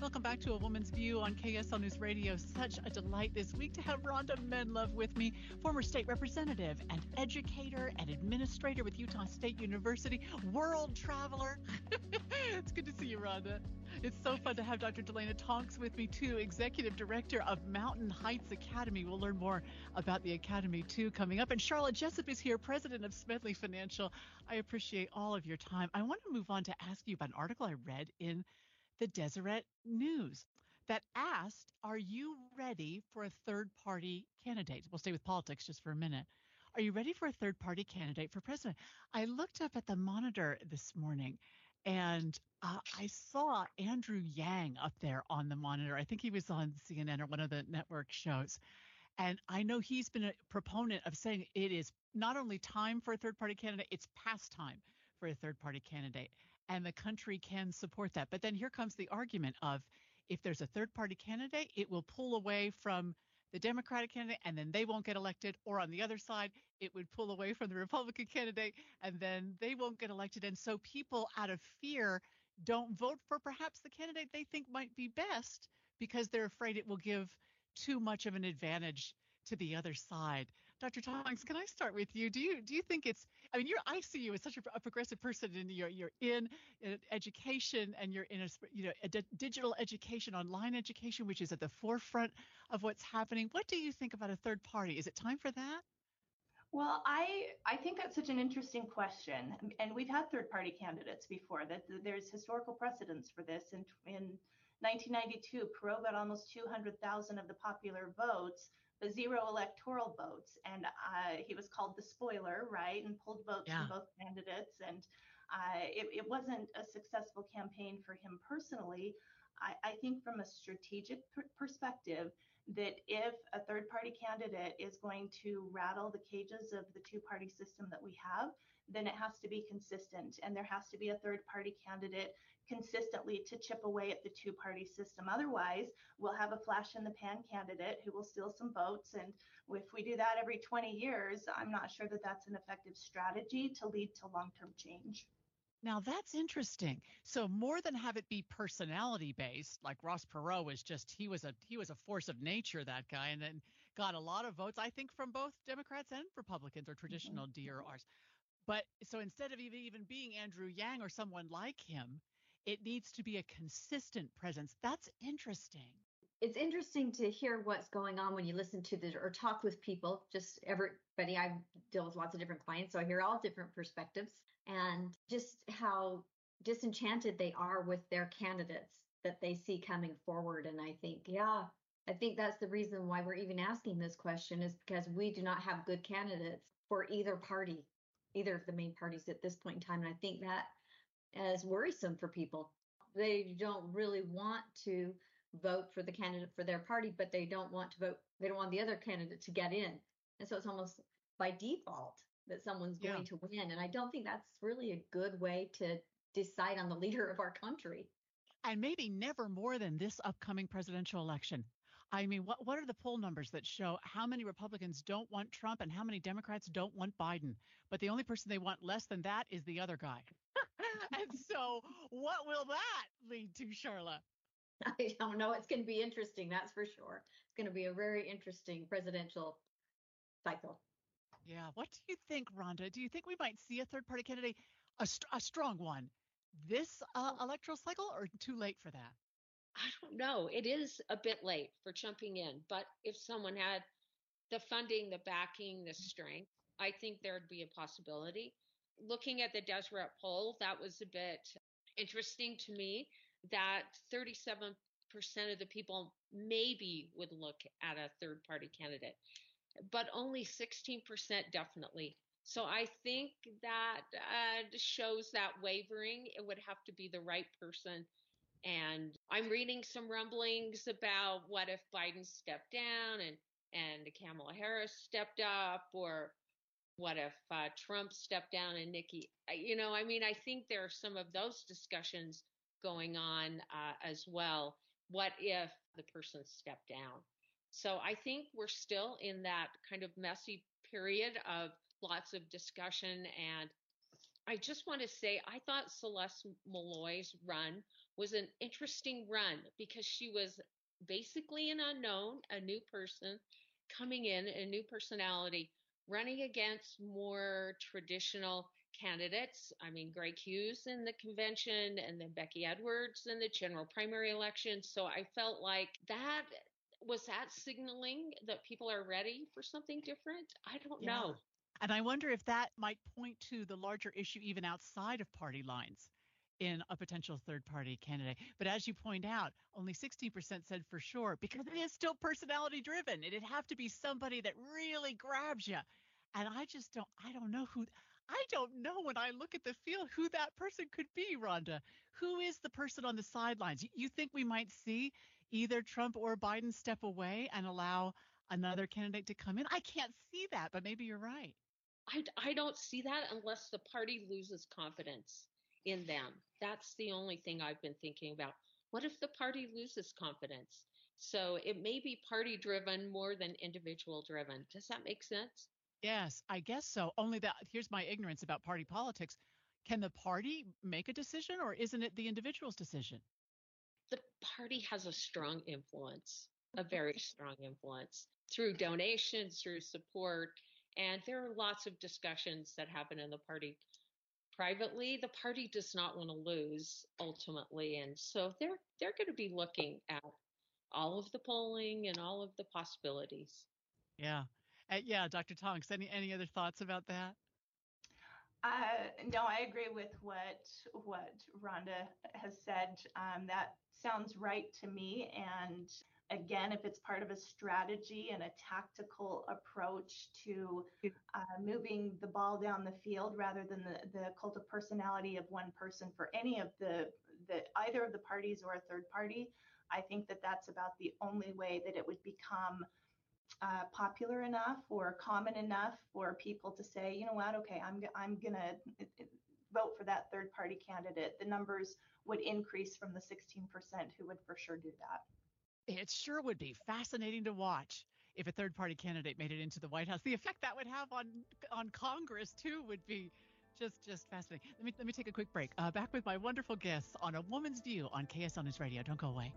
Welcome back to A Woman's View on KSL News Radio. Such a delight this week to have Ronda Menlove with me, former state representative and educator and administrator with Utah State University, world traveler. it's good to see you, Rhonda. It's so fun to have Dr. DeLaina Tonks with me, too, executive director of Mountain Heights Academy. We'll learn more about the academy, too, coming up. And Sharla Jessop is here, president of Smedley Financial. I appreciate all of your time. I want to move on to ask you about an article I read in the Deseret News that asked, Are you ready for a third party candidate? We'll stay with politics just for a minute. Are you ready for a third party candidate for president? I looked up at the monitor this morning and uh, I saw Andrew Yang up there on the monitor. I think he was on CNN or one of the network shows. And I know he's been a proponent of saying it is not only time for a third party candidate, it's past time for a third party candidate and the country can support that. But then here comes the argument of if there's a third party candidate, it will pull away from the Democratic candidate and then they won't get elected. Or on the other side, it would pull away from the Republican candidate and then they won't get elected. And so people out of fear don't vote for perhaps the candidate they think might be best because they're afraid it will give too much of an advantage to the other side. Dr. Tonks, can I start with you? Do you do you think it's? I mean, you're I see you as such a, a progressive person, and you're you're in, in education, and you're in a you know a digital education, online education, which is at the forefront of what's happening. What do you think about a third party? Is it time for that? Well, I I think that's such an interesting question, um, and we've had third party candidates before. That there's historical precedence for this. In in 1992, Perot got almost 200,000 of the popular votes zero electoral votes. And uh, he was called the spoiler, right? And pulled votes yeah. from both candidates. And uh, it, it, wasn't a successful campaign for him personally. I, I think from a strategic pr- perspective, that if a third party candidate is going to rattle the cages of the two party system that we have, then it has to be consistent and there has to be a third party candidate consistently to chip away at the two party system. Otherwise, we'll have a flash in the pan candidate who will steal some votes. And if we do that every 20 years, I'm not sure that that's an effective strategy to lead to long term change. Now that's interesting. So more than have it be personality based, like Ross Perot was just he was a he was a force of nature that guy, and then got a lot of votes I think from both Democrats and Republicans or traditional mm-hmm. DRRs. But so instead of even even being Andrew Yang or someone like him, it needs to be a consistent presence. That's interesting it's interesting to hear what's going on when you listen to the or talk with people. Just everybody, I deal with lots of different clients, so I hear all different perspectives and just how disenchanted they are with their candidates that they see coming forward. And I think, yeah, I think that's the reason why we're even asking this question is because we do not have good candidates for either party, either of the main parties at this point in time. And I think that is worrisome for people. They don't really want to vote for the candidate for their party, but they don't want to vote, they don't want the other candidate to get in. And so it's almost by default that someone's going yeah. to win. And I don't think that's really a good way to decide on the leader of our country. And maybe never more than this upcoming presidential election. I mean, what what are the poll numbers that show how many Republicans don't want Trump and how many Democrats don't want Biden? But the only person they want less than that is the other guy. and so, what will that lead to, Sharla? I don't know. It's going to be interesting, that's for sure. It's going to be a very interesting presidential cycle. Yeah. What do you think, Ronda? Do you think we might see a third party candidate, a, a strong one, this uh, electoral cycle, or too late for that? I don't know. It is a bit late for jumping in, but if someone had the funding, the backing, the strength, I think there'd be a possibility. Looking at the Deseret poll, that was a bit interesting to me that 37% of the people maybe would look at a third party candidate, but only 16% definitely. So I think that uh, shows that wavering. It would have to be the right person. And I'm reading some rumblings about what if Biden stepped down and and Kamala Harris stepped up, or what if uh, Trump stepped down and Nikki? You know, I mean, I think there are some of those discussions going on uh, as well. What if the person stepped down? So I think we're still in that kind of messy period of lots of discussion and I just want to say I thought Celeste Maloy's run was an interesting run because she was basically an unknown, a new person coming in, a new personality, running against more traditional candidates. I mean, Greg Hughes in the convention and then Becky Edwards in the general primary election. So I felt like that was that signaling that people are ready for something different? I don't yeah. know. And I wonder if that might point to the larger issue even outside of party lines in a potential third party candidate. But as you point out, only 16% said for sure because it is still personality driven. It'd have to be somebody that really grabs you. And I just don't, I don't know who, I don't know when I look at the field who that person could be, Ronda. Who is the person on the sidelines? You think we might see either Trump or Biden step away and allow another candidate to come in? I can't see that, but maybe you're right. I, I don't see that unless the party loses confidence in them. That's the only thing I've been thinking about. What if the party loses confidence? So it may be party driven more than individual driven. Does that make sense? Yes, I guess so. Only that here's my ignorance about party politics. Can the party make a decision or isn't it the individual's decision? The party has a strong influence, a very strong influence through donations, through support. And there are lots of discussions that happen in the party privately. The party does not want to lose ultimately. And so they're they're going to be looking at all of the polling and all of the possibilities. Yeah. Uh, yeah, Dr. Tonks, any any other thoughts about that? Uh, no, I agree with what what Ronda has said. Um, that sounds right to me. And again, if it's part of a strategy and a tactical approach to uh, moving the ball down the field rather than the, the cult of personality of one person for any of the, the either of the parties or a third party, I think that that's about the only way that it would become uh, popular enough or common enough for people to say, you know what, okay, I'm I'm gonna vote for that third party candidate. The numbers would increase from the 16% who would for sure do that. It sure would be fascinating to watch if a third party candidate made it into the White House. The effect that would have on on Congress too would be just just fascinating. Let me let me take a quick break. Uh, back with my wonderful guests on a woman's view on KSL News Radio. Don't go away.